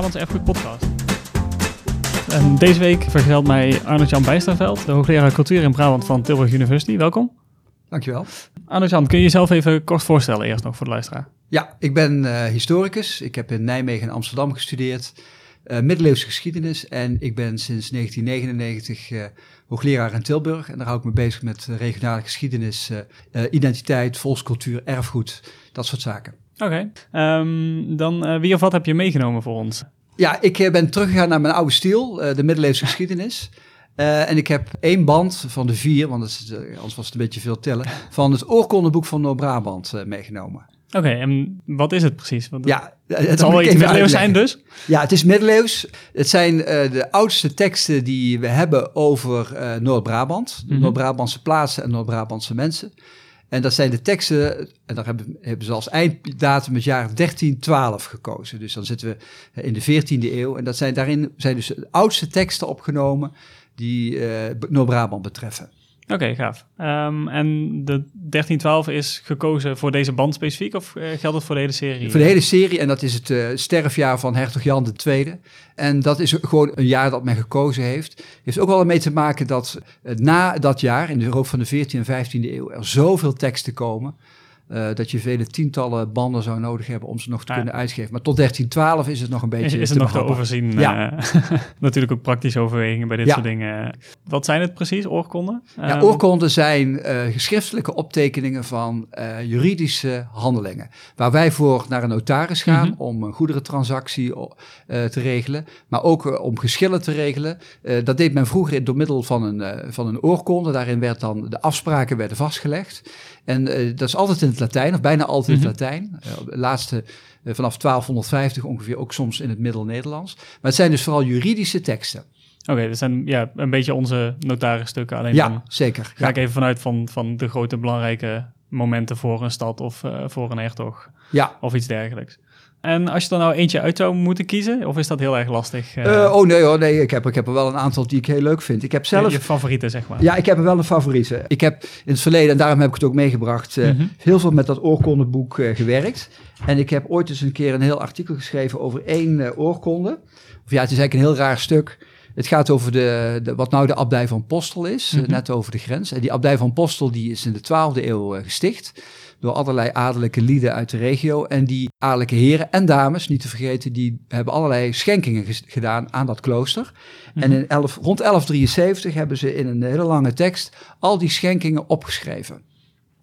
Erfgoed Podcast. En deze week vergezelt mij Arno-Jan Bijsterveld, de hoogleraar cultuur in Brabant van Tilburg University. Welkom. Dankjewel. Arno-Jan, kun je jezelf even kort voorstellen eerst nog voor de luisteraar? Ja, ik ben uh, historicus. Ik heb in Nijmegen en Amsterdam gestudeerd. Uh, middeleeuwse geschiedenis en ik ben sinds 1999 uh, hoogleraar in Tilburg. En daar hou ik me bezig met regionale geschiedenis, identiteit, volkscultuur, erfgoed, dat soort zaken. Oké, okay. um, dan wie of wat heb je meegenomen voor ons? Ja, ik ben teruggegaan naar mijn oude stiel, de middeleeuwse geschiedenis. Uh, en ik heb één band van de vier, want het is, anders was het een beetje veel tellen, van het oorkonnenboek van Noord-Brabant meegenomen. Oké, okay, en wat is het precies? Want ja, het zal wel iets middeleeuws zijn dus? Ja, het is middeleeuws. Het zijn de oudste teksten die we hebben over Noord-Brabant. Mm -hmm. Noord-Brabantse plaatsen en Noord-Brabantse mensen. En dat zijn de teksten, en daar hebben, hebben ze als einddatum het jaar 1312 gekozen. Dus dan zitten we in de 14e eeuw. En dat zijn, daarin zijn dus de oudste teksten opgenomen die uh, Noord-Brabant betreffen. Oké, okay, gaaf. Um, en de 1312 is gekozen voor deze band specifiek of uh, geldt het voor de hele serie? Voor de hele serie en dat is het uh, sterfjaar van hertog Jan II. En dat is gewoon een jaar dat men gekozen heeft. Heeft ook wel mee te maken dat na dat jaar, in de loop van de 14e en 15e eeuw, er zoveel teksten komen uh, dat je vele tientallen banden zou nodig hebben om ze nog te ja. kunnen uitgeven. Maar tot 1312 is het nog een beetje. Is, is het nog te overzien? Ja. Uh, natuurlijk ook praktische overwegingen bij dit ja. soort dingen. Wat zijn het precies, oorkonden? Ja, um, oorkonden zijn uh, geschriftelijke optekeningen van juridische handelingen. Waar wij voor naar een notaris gaan mm -hmm. om een goederentransactie te regelen, maar ook om geschillen te regelen. dat deed men vroeger door middel van een, van een oorkonde. Daarin werd dan de afspraken werden vastgelegd. En dat is altijd in het Latijn, of bijna altijd Mhm. Latijn. Uh, laatste uh, vanaf 1250 ongeveer ook soms in het Middel-Nederlands. Maar het zijn dus vooral juridische teksten. Oké, okay, dat zijn ja, een beetje onze notarisstukken. Alleen ja, dan zeker. Ga ja. ik even vanuit van, van de grote belangrijke momenten voor een stad of uh, voor een hertog. Ja. Of iets dergelijks. En als je er nou eentje uit zou moeten kiezen, of is dat heel erg lastig? Uh, oh nee hoor, nee, ik heb, ik heb er wel een aantal die ik heel leuk vind. Ik heb zelf... Je, je favorieten, zeg maar. Ja, ik heb er wel een favoriete. Ik heb in het verleden, en daarom heb ik het ook meegebracht, uh, Mhm. mm -hmm. heel veel met dat oorkondeboek uh, gewerkt. En ik heb ooit eens een keer een heel artikel geschreven over één oorkonde. Of ja, het is eigenlijk een heel raar stuk. Het gaat over de, de, wat nou de abdij van Postel is, Mhm. net over de grens. En die abdij van Postel die is in de 12e eeuw eh, gesticht door allerlei adellijke lieden uit de regio. En die adellijke heren en dames, niet te vergeten, die hebben allerlei schenkingen gedaan aan dat klooster. Mhm. En in 11, rond 1173 hebben ze in een hele lange tekst al die schenkingen opgeschreven.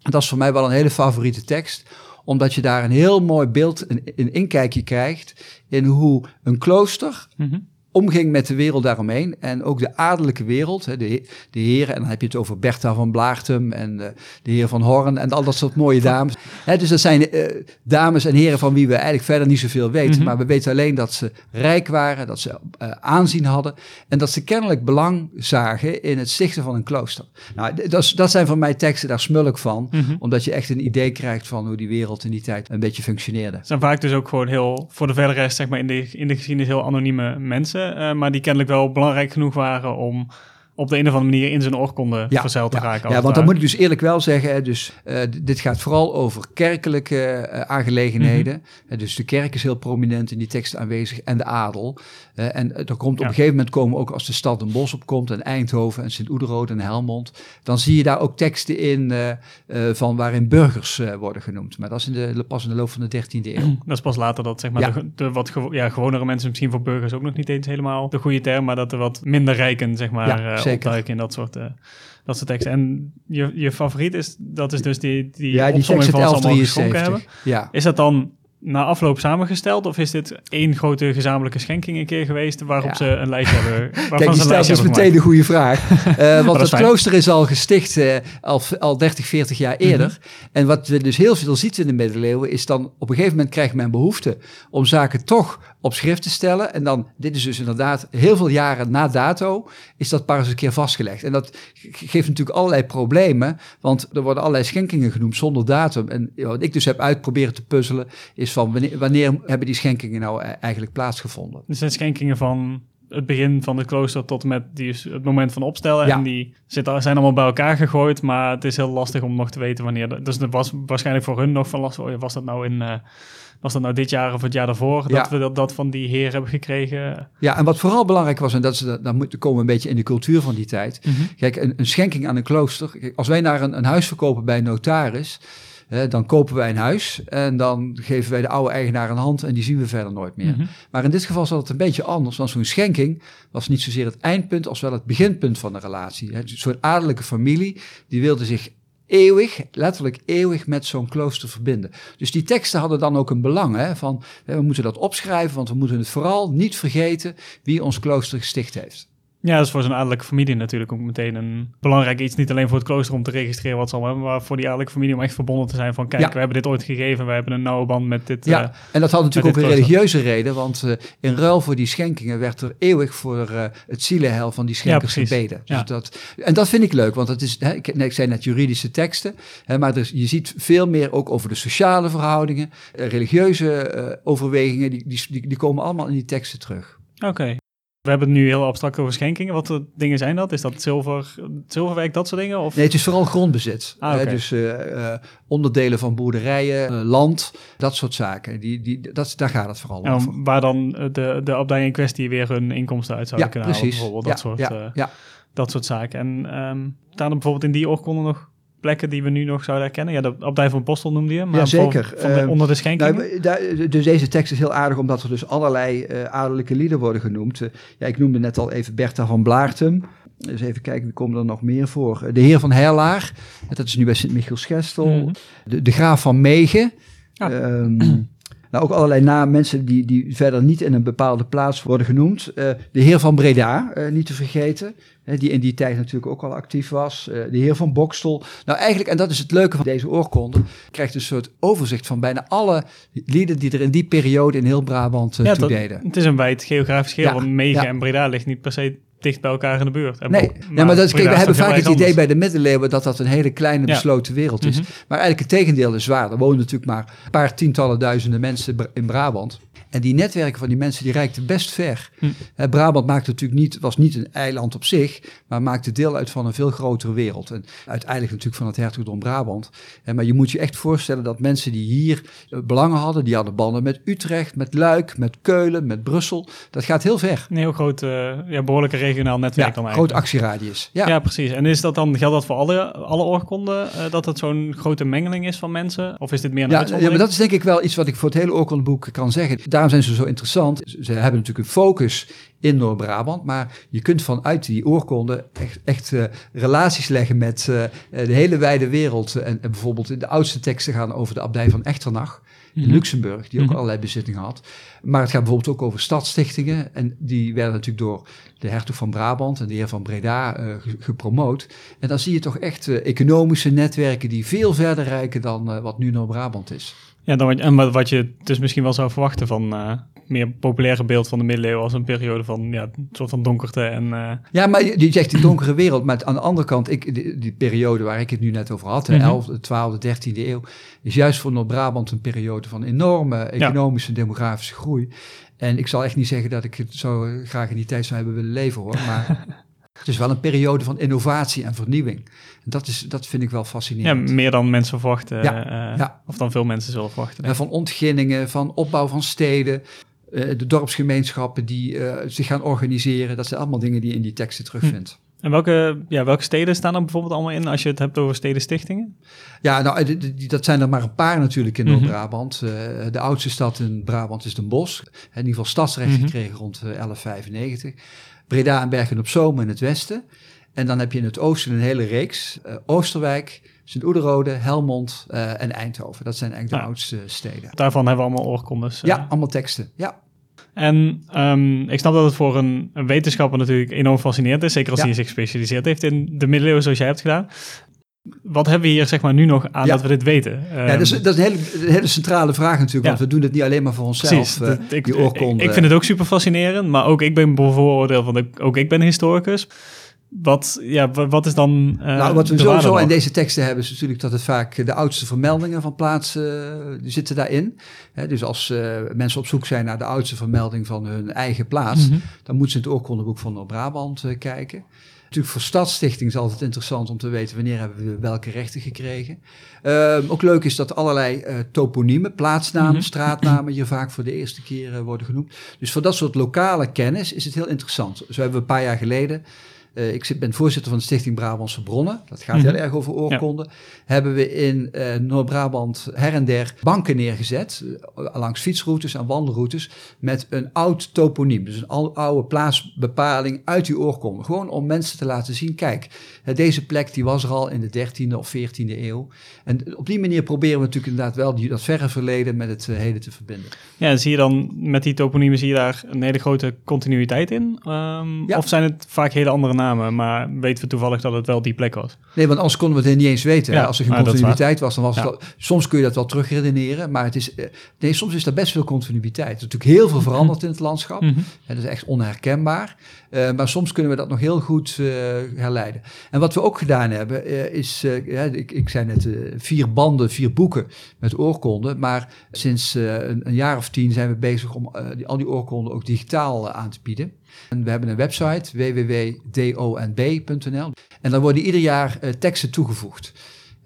En dat is voor mij wel een hele favoriete tekst, omdat je daar een heel mooi beeld, een, een inkijkje krijgt in hoe een klooster Mhm. Omging met de wereld daaromheen. En ook de adellijke wereld, hè, de, de heren, en dan heb je het over Bertha van Blaartum en de, de heer van Horn en al dat soort mooie dames. Hè, dus dat zijn uh, dames en heren van wie we eigenlijk verder niet zoveel weten. Mhm. Maar we weten alleen dat ze rijk waren, dat ze uh, aanzien hadden en dat ze kennelijk belang zagen in het stichten van een klooster. Nou, dat, dat zijn voor mij teksten, daar smul ik van. Mhm. Omdat je echt een idee krijgt van hoe die wereld in die tijd een beetje functioneerde. Het zijn vaak dus ook gewoon heel, voor de verdere rest, zeg maar, in de, in de geschiedenis heel anonieme mensen. Uh, maar die kennelijk wel belangrijk genoeg waren om op de een of andere manier in zijn oorkonde ja, verzeild te ja, raken. Ja, want dan moet ik dus eerlijk wel zeggen, dus, uh, dit gaat vooral over kerkelijke uh, aangelegenheden. Mm -hmm. dus de kerk is heel prominent in die tekst aanwezig en de adel. Uh, en er komt op een gegeven moment komen ook als de stad een bos opkomt en Eindhoven en Sint-Oederode en Helmond. Dan zie je daar ook teksten in van waarin burgers worden genoemd. Maar dat is in de, pas in de loop van de 13e eeuw. Dat is pas later dat zeg maar de, de wat gewo ja, gewonere mensen, misschien voor burgers ook nog niet eens helemaal de goede term, maar dat er wat minder rijken zeg maar. Opduiken in dat soort, uh, dat soort teksten. En je, je favoriet is, dat is dus die, die Ja, die van ze allemaal geschonken 1173. hebben. Ja. Is dat dan na afloop samengesteld of is dit één grote gezamenlijke schenking een keer geweest waarop Ja. ze een lijstje hebben? Kijk, ze die een stelt dus meteen een goede vraag. Uh, want het fijn. klooster is al gesticht uh, al, al 30, 40 jaar eerder. Mhm. En wat we dus heel veel zien in de middeleeuwen... is dan op een gegeven moment krijgt men behoefte... om zaken toch op schrift te stellen. En dan, dit is dus inderdaad heel veel jaren na dato... is dat pas eens een keer vastgelegd. En dat ge- geeft natuurlijk allerlei problemen... want er worden allerlei schenkingen genoemd zonder datum. En wat ik dus heb uitproberen te puzzelen... is van wanneer, wanneer hebben die schenkingen nou e- eigenlijk plaatsgevonden? Dus zijn schenkingen van het begin van het klooster tot en met die is het moment van opstellen. En die zitten, zijn allemaal bij elkaar gegooid, maar het is heel lastig om nog te weten wanneer. Dus het was waarschijnlijk voor hun nog van last. Oh was dat nou in. Uh, was dat nou dit jaar of het jaar daarvoor ja. dat we dat, dat, van die heer hebben gekregen? Ja, en wat vooral belangrijk was, en dat is, dan moet, komen we een beetje in de cultuur van die tijd. Mhm. Kijk, een, een, schenking aan een klooster. als wij naar een, een huis verkopen bij een notaris, dan kopen wij een huis en dan geven wij de oude eigenaar een hand en die zien we verder nooit meer. Mhm. Maar in dit geval zat het een beetje anders, want zo'n schenking was niet zozeer het eindpunt als wel het beginpunt van de relatie. Een soort adellijke familie, die wilde zich eeuwig, letterlijk eeuwig met zo'n klooster verbinden. Dus die teksten hadden dan ook een belang, hè, van we moeten dat opschrijven, want we moeten het vooral niet vergeten wie ons klooster gesticht heeft. Ja, dat is voor zo'n adellijke familie natuurlijk ook meteen een belangrijk iets. Niet alleen voor het klooster om te registreren wat ze allemaal hebben, maar voor die adellijke familie om echt verbonden te zijn van kijk, we hebben dit ooit gegeven, we hebben een nauwe band met dit. Ja, uh, en dat had natuurlijk ook een religieuze reden, want uh, in ruil voor die schenkingen werd er eeuwig voor uh, het zielenheil van die schenkers ja, gebeden. Dus dat, en dat vind ik leuk, want het is, hè, ik, nee, ik zei net juridische teksten, hè, maar er, je ziet veel meer ook over de sociale verhoudingen, religieuze overwegingen, die, die, die, die, komen allemaal in die teksten terug. Oké. We hebben het nu heel abstract over schenkingen. Wat voor dingen zijn dat? Is dat zilver, zilverwerk, dat soort dingen? Of? Nee, het is vooral grondbezit. Ah, dus uh, onderdelen van boerderijen, uh, land, dat soort zaken. Die, die, dat, daar gaat het vooral over. Waar dan de, de abdij in kwestie weer hun inkomsten uit zouden ja, kunnen precies. halen. Bijvoorbeeld dat, ja, soort, ja, dat soort zaken. En um, staan er bijvoorbeeld in die oorkonde nog plekken die we nu nog zouden herkennen? Ja, de abdij van Postel noemde je, maar ja, zeker. Van de, onder de schenking. Nou, dus deze tekst is heel aardig omdat er dus allerlei uh, adellijke lieden worden genoemd. Uh, ja, ik noemde net al even Bertha van Blaartem. Dus even kijken, wie komen er nog meer voor? De heer van Herlaar, dat is nu bij Sint-Michiels-Gestel. Mhm. de, de graaf van Megen. Ja. Um, nou, ook allerlei namen, mensen die, die verder niet in een bepaalde plaats worden genoemd. Uh, de heer van Breda, uh, niet te vergeten die in die tijd natuurlijk ook al actief was. Eh, de heer van Bokstel. Nou, eigenlijk, en dat is het leuke van deze oorkonde, krijgt een soort overzicht van bijna alle lieden die er in die periode in heel Brabant ja, toe deden. Het is een wijd geografisch geheel, want Megen en Breda ligt niet per se dicht bij elkaar in de buurt. En nee, maar, maar dat is, kijk, we hebben vaak het idee bij de middeleeuwen dat dat een hele kleine besloten wereld is. Mhm. Maar eigenlijk het tegendeel is waar. Er wonen natuurlijk maar een paar tientallen duizenden mensen in Brabant. En die netwerken van die mensen die reikten best ver. Hm. Brabant maakte natuurlijk niet, was niet een eiland op zich, maar maakte deel uit van een veel grotere wereld. En uiteindelijk natuurlijk van het hertogdom Brabant. Maar je moet je echt voorstellen dat mensen die hier eh, belangen hadden, die hadden banden met Utrecht, met Luik, met Keulen, met Brussel. Dat gaat heel ver. Een heel groot, uh, ja, behoorlijke regionaal netwerk ja, dan groot actieradius. Ja. ja, precies. En is dat dan, geldt dat voor alle, alle oorkonden, uh, dat het zo'n grote mengeling is van mensen? Of is dit meer een ja, ja, maar dat is denk ik wel iets wat ik voor het hele oorkondeboek kan zeggen daarom zijn ze zo interessant. Ze hebben natuurlijk een focus in Noord-Brabant, maar je kunt vanuit die oorkonde echt, echt uh, relaties leggen met uh, de hele wijde wereld. En, en, bijvoorbeeld in de oudste teksten gaan over de abdij van Echternach in mm Luxemburg, die ook mm allerlei bezittingen had. Maar het gaat bijvoorbeeld ook over stadstichtingen. En die werden natuurlijk door de hertog van Brabant en de heer van Breda uh, gepromoot. En dan zie je toch echt economische netwerken die veel verder reiken dan wat nu Noord-Brabant is. Ja, dan, en wat je dus misschien wel zou verwachten van meer populaire beeld van de middeleeuwen als een periode van ja, een soort van donkerte. En, uh... Ja, maar je, zegt die donkere wereld, maar aan de andere kant, ik, die, periode waar ik het nu net over had, de 11e, 12e, 13e eeuw, is juist voor Noord-Brabant een periode van enorme economische en demografische groei. En ik zal echt niet zeggen dat ik het zo graag in die tijd zou hebben willen leven hoor, maar Het is wel een periode van innovatie en vernieuwing. En dat, is, dat vind ik wel fascinerend. Ja, meer dan mensen verwachten. Ja, uh, ja. Of dan veel mensen zullen verwachten. En van ontginningen, van opbouw van steden. Uh, de dorpsgemeenschappen die uh, zich gaan organiseren. Dat zijn allemaal dingen die je in die teksten terugvindt. Hm. En welke, ja, welke steden staan er bijvoorbeeld allemaal in als je het hebt over stedenstichtingen? Ja, nou, dat zijn er maar een paar natuurlijk in mhm. Noord-Brabant. de oudste stad in Brabant is Den Bosch. In ieder geval stadsrecht mhm. gekregen rond 1195. Breda en Bergen op Zoom in het westen. En dan heb je in het oosten een hele reeks. Uh, Oosterwijk, Sint-Oederode, Helmond uh, en Eindhoven. Dat zijn eigenlijk de oudste steden. Daarvan hebben we allemaal oorkondes. Ja, eh. allemaal teksten. Ja. En um, ik snap dat het voor een, een, wetenschapper natuurlijk enorm fascinerend is. Zeker als hij zich gespecialiseerd heeft in de middeleeuwen zoals jij hebt gedaan wat hebben we hier zeg maar nu nog aan dat we dit weten? Ja, dat is, ehm, dat is een, hele, hele centrale vraag natuurlijk, want we doen het niet alleen maar voor onszelf, uh, ik, vind het ook super fascinerend, maar ook ik ben bevooroordeeld, want ook ik ben historicus. Wat, ja, wat is dan. Uh, nou, wat we sowieso in deze teksten hebben, is natuurlijk dat het vaak de oudste vermeldingen van plaatsen die zitten daarin. dus als mensen op zoek zijn naar de oudste vermelding van hun eigen plaats, mhm. dan moeten ze in het oorkondeboek van Noord-Brabant kijken. Natuurlijk voor Stadsstichting is het altijd interessant om te weten wanneer hebben we welke rechten gekregen. Uh, ook leuk is dat allerlei uh, toponiemen, plaatsnamen, mhm. straatnamen hier vaak voor de eerste keer uh, worden genoemd. Dus voor dat soort lokale kennis is het heel interessant. Zo hebben we een paar jaar geleden uh, ik ben voorzitter van de Stichting Brabantse Bronnen. Dat gaat heel mhm. erg over oorkonden. Hebben we in uh, Noord-Brabant her en der banken neergezet. Uh, langs fietsroutes en wandelroutes. Met een oud toponiem. Dus een oude plaatsbepaling uit die oorkonde. Gewoon om mensen te laten zien. Kijk, deze plek die was er al in de 13e of 14e eeuw. En op die manier proberen we natuurlijk inderdaad wel die, dat verre verleden met het heden te verbinden. Ja, zie je dan met die toponiemen zie je daar een hele grote continuïteit in? Um, Of zijn het vaak hele andere namen? Maar weten we toevallig dat het wel die plek was. Nee, want anders konden we het niet eens weten. Als er geen continuïteit was, dan was het soms kun je dat wel terugredeneren, maar het is, eh, nee, soms is er best veel continuïteit. Er is natuurlijk heel veel veranderd in het landschap. Mm dat is echt onherkenbaar. Uh, maar soms kunnen we dat nog heel goed uh, herleiden. En wat we ook gedaan hebben, uh, is, ja, ik, ik zei net, vier banden, vier boeken met oorkonden. Maar sinds een, een, jaar of tien zijn we bezig om die, al die oorkonden ook digitaal aan te bieden. En we hebben een website, www.donb.nl. En daar worden ieder jaar teksten toegevoegd.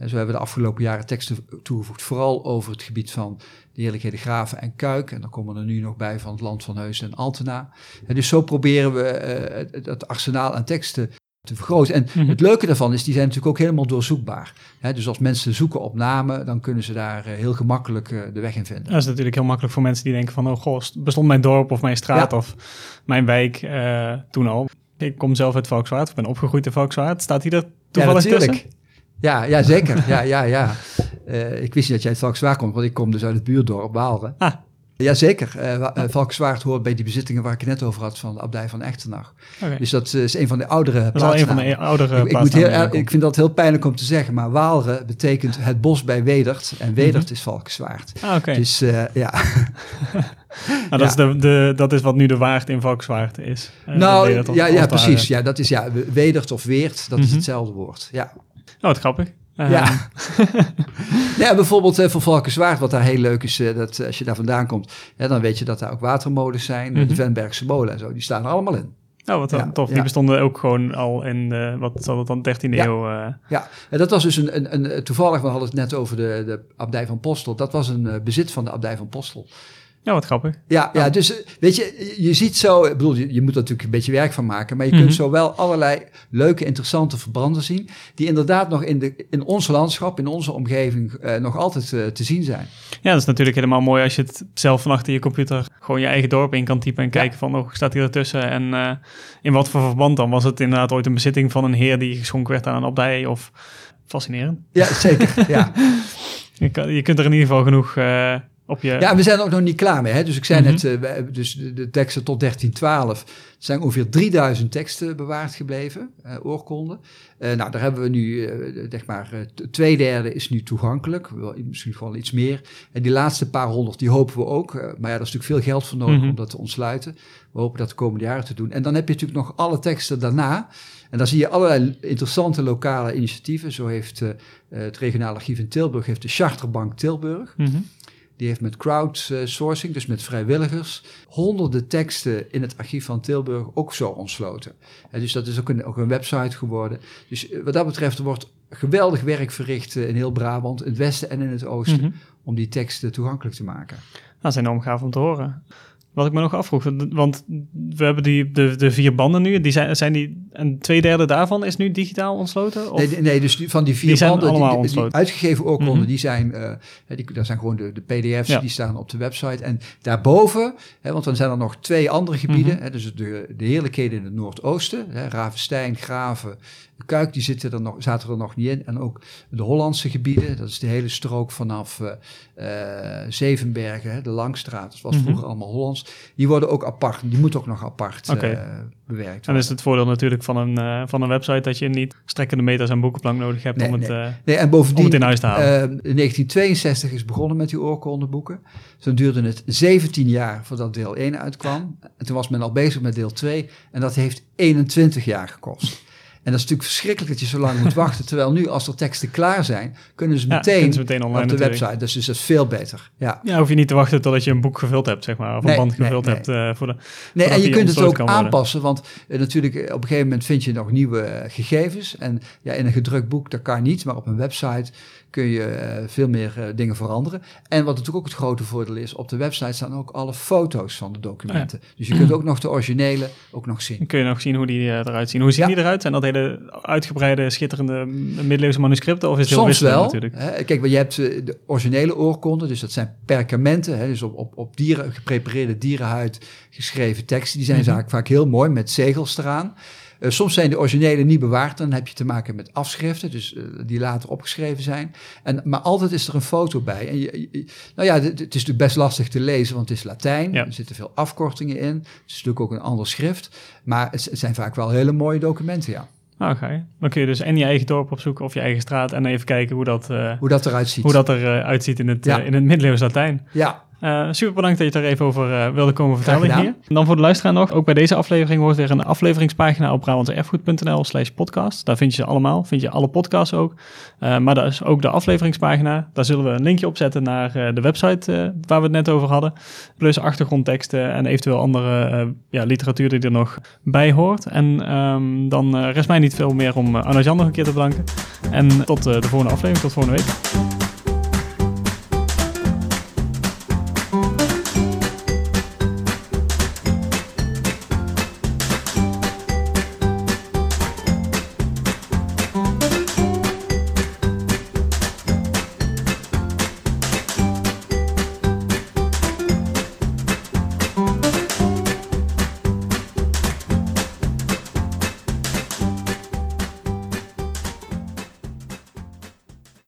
En zo hebben we de afgelopen jaren teksten toegevoegd, vooral over het gebied van de heerlijkheden Graven en Kuik. En dan komen er nu nog bij van het land van Heus en Altena. En dus zo proberen we uh, het arsenaal aan teksten te vergroten. En mhm. het leuke daarvan is, die zijn natuurlijk ook helemaal doorzoekbaar. dus als mensen zoeken op namen, dan kunnen ze daar eh, heel gemakkelijk uh, de weg in vinden. Dat is natuurlijk heel makkelijk voor mensen die denken van, oh goh, bestond mijn dorp of mijn straat of mijn wijk uh, toen al. Ik kom zelf uit Valkswaard, ik ben opgegroeid in Valkswaard. Staat hij er toevallig ja, natuurlijk. tussen? Ja, ja, zeker. ja, ja, ja. Ik wist niet dat jij uit Valkenswaard komt, want ik kom dus uit het buurdorp Waalre. Ah. Jazeker, uh, uh, Valkenswaard hoort bij die bezittingen waar ik het net over had van de abdij van Echtenach. Okay. Dus dat is een van de oudere al een van de oudere ik, ik, moet heel, ik vind dat heel pijnlijk om te zeggen, maar Waalre betekent het bos bij Wedert en Wedert mm -hmm. is Valkenswaard. Ah, oké. Dus uh, ja. nou, dat, is de, de, dat is wat nu de waard in Valkenswaard is. nou, ja, ja, precies. Ja, dat is ja, Wedert of Weert, dat mm -hmm. is mhm. hetzelfde woord. Ja. Oh, wat grappig. Ja. Ehm. ja, bijvoorbeeld uh, voor Valkenswaard, wat daar heel leuk is, uh, dat als je daar vandaan komt, ja, dan weet je dat daar ook watermolens zijn, mm de Venbergse molen en zo, die staan er allemaal in. Oh, wat dan, tof. Die bestonden ook gewoon al in, de, wat zal het dan, 13e eeuw? Uh... Ja, en dat was dus een, een, een toevallig, we hadden het net over de, de abdij van Postel, dat was een bezit van de abdij van Postel. Ja, wat grappig. Ja, ja, dus eh, weet je, je ziet zo, ik bedoel, je, je moet er natuurlijk een beetje werk van maken, maar je kunt mhm. zo wel allerlei leuke, interessante verbranden zien, die inderdaad nog in, de, in ons landschap, in onze omgeving, eh, nog altijd uh, te zien zijn. Ja, dat is natuurlijk helemaal mooi als je het zelf van achter je computer gewoon je eigen dorp in kan typen en kijken van, oh, staat hier ertussen en uh, in wat voor verband dan? Was het inderdaad ooit een bezitting van een heer die geschonken werd aan een abdij of fascinerend? Ja, zeker, ja. je, kan, je kunt er in ieder geval genoeg op je... Ja, we zijn er ook nog niet klaar mee. Hè? Dus ik zei net, uh, dus de, teksten tot 1312. Er zijn ongeveer 3000 teksten bewaard gebleven, uh, oorkonden. Uh, nou, daar hebben we nu, zeg maar, twee derde is nu toegankelijk. Misschien gewoon iets meer. En die laatste paar honderd, die hopen we ook. maar ja, daar is natuurlijk veel geld voor nodig mhm. om dat te ontsluiten. We hopen dat de komende jaren te doen. En dan heb je natuurlijk nog alle teksten daarna. En dan zie je allerlei interessante lokale initiatieven. Zo heeft het regionale archief in Tilburg, heeft de Charterbank Tilburg. Mm die heeft met crowdsourcing, dus met vrijwilligers, honderden teksten in het archief van Tilburg ook zo ontsloten. En dus dat is ook een, ook een website geworden. Dus eh, wat dat betreft, wordt geweldig werk verricht eh, in heel Brabant, in het westen en in het oosten, mhm. om die teksten toegankelijk te maken. Dat is enorm gaaf om te horen. Wat ik me nog afvroeg, want we hebben die, de, de vier banden nu, die zijn, zijn die, en twee derde daarvan is nu digitaal ontsloten? Of? Nee, nee, dus van die vier die banden, die, die, uitgegeven oorkonden, mm die zijn, uh, die, dat zijn gewoon de, de pdf's, die staan op de website. En daarboven, hè, want dan zijn er nog twee andere gebieden, mhm. hè, dus de, de heerlijkheden in het noordoosten, hè, Ravenstein, Graven Kuik, die zitten er nog, zaten er nog niet in. En ook de Hollandse gebieden, dat is de hele strook vanaf uh, Zevenbergen, de Langstraat, dat was mhm. vroeger allemaal Hollands. Die worden ook apart, die moeten ook nog apart okay. bewerkt worden. En is het voordeel natuurlijk van een, van een website dat je niet strekkende meters en boekenplank nodig hebt om, het, nee, en bovendien, het in huis te halen. in 1962 is begonnen met die oorkondeboeken. Toen duurde het 17 jaar voordat deel 1 uitkwam. En toen was men al bezig met deel 2 en dat heeft 21 jaar gekost. En dat is natuurlijk verschrikkelijk dat je zo lang moet wachten. Terwijl nu, als er teksten klaar zijn, kunnen ze Ja, meteen, kunnen ze meteen online op de natuurlijk. website. Dus, dus dat is veel beter. Ja. Ja, hoef je niet te wachten totdat je een boek gevuld hebt, zeg maar. Of Nee, een band gevuld nee. hebt eh, voor de... Nee, en je kunt het ook aanpassen, want eh, natuurlijk eh, op een gegeven moment vind je nog nieuwe gegevens. En ja, in een gedrukt boek, dat kan niet, maar op een website kun je eh, veel meer eh, dingen veranderen. En wat natuurlijk ook het grote voordeel is, op de website staan ook alle foto's van de documenten. Dus je kunt ook nog de originele ook nog zien. Dan kun je nog zien hoe die eh, eruit zien. Hoe zien Ja. die eruit? Zijn dat hele uitgebreide, schitterende middeleeuwse manuscripten? Of is het heel Soms wisselend wel. natuurlijk? Hè. Kijk, je hebt de originele oorkonden, dus dat zijn perkamenten, hè, dus op, op, op dieren, geprepareerde dierenhuid geschreven teksten. Die zijn Mhm. vaak, vaak heel mooi met zegels eraan. Eh, soms zijn de originele niet bewaard, dan heb je te maken met afschriften, dus eh, die later opgeschreven zijn. En, maar altijd is er een foto bij. En je, je- nou ja, het is natuurlijk best lastig te lezen, want het is Latijn. Ja. Er zitten veel afkortingen in. Het is natuurlijk ook een ander schrift. Maar het het zijn vaak wel hele mooie documenten, ja. Nou, ga je. Dan kun je dus en je eigen dorp opzoeken of je eigen straat en even kijken hoe dat, eh, Hoe dat eruit ziet. hoe dat eruit uitziet in het, Ja. in het middeleeuws Latijn. Ja, Eh, super bedankt dat je het er even over eh, wilde komen vertellen hier. En dan voor de luisteraar nog, ook bij deze aflevering wordt weer een afleveringspagina op brabantserfgoed.nl slash podcast. Daar vind je ze allemaal, vind je alle podcasts ook. Eh, maar daar is ook de afleveringspagina. Daar zullen we een linkje op zetten naar de website waar we het net over hadden. Plus achtergrondteksten en eventueel andere ja, literatuur die er nog bij hoort. En ehm, dan rest mij niet veel meer om uh, Arno Jan nog een keer te bedanken. En tot de volgende aflevering, tot volgende week.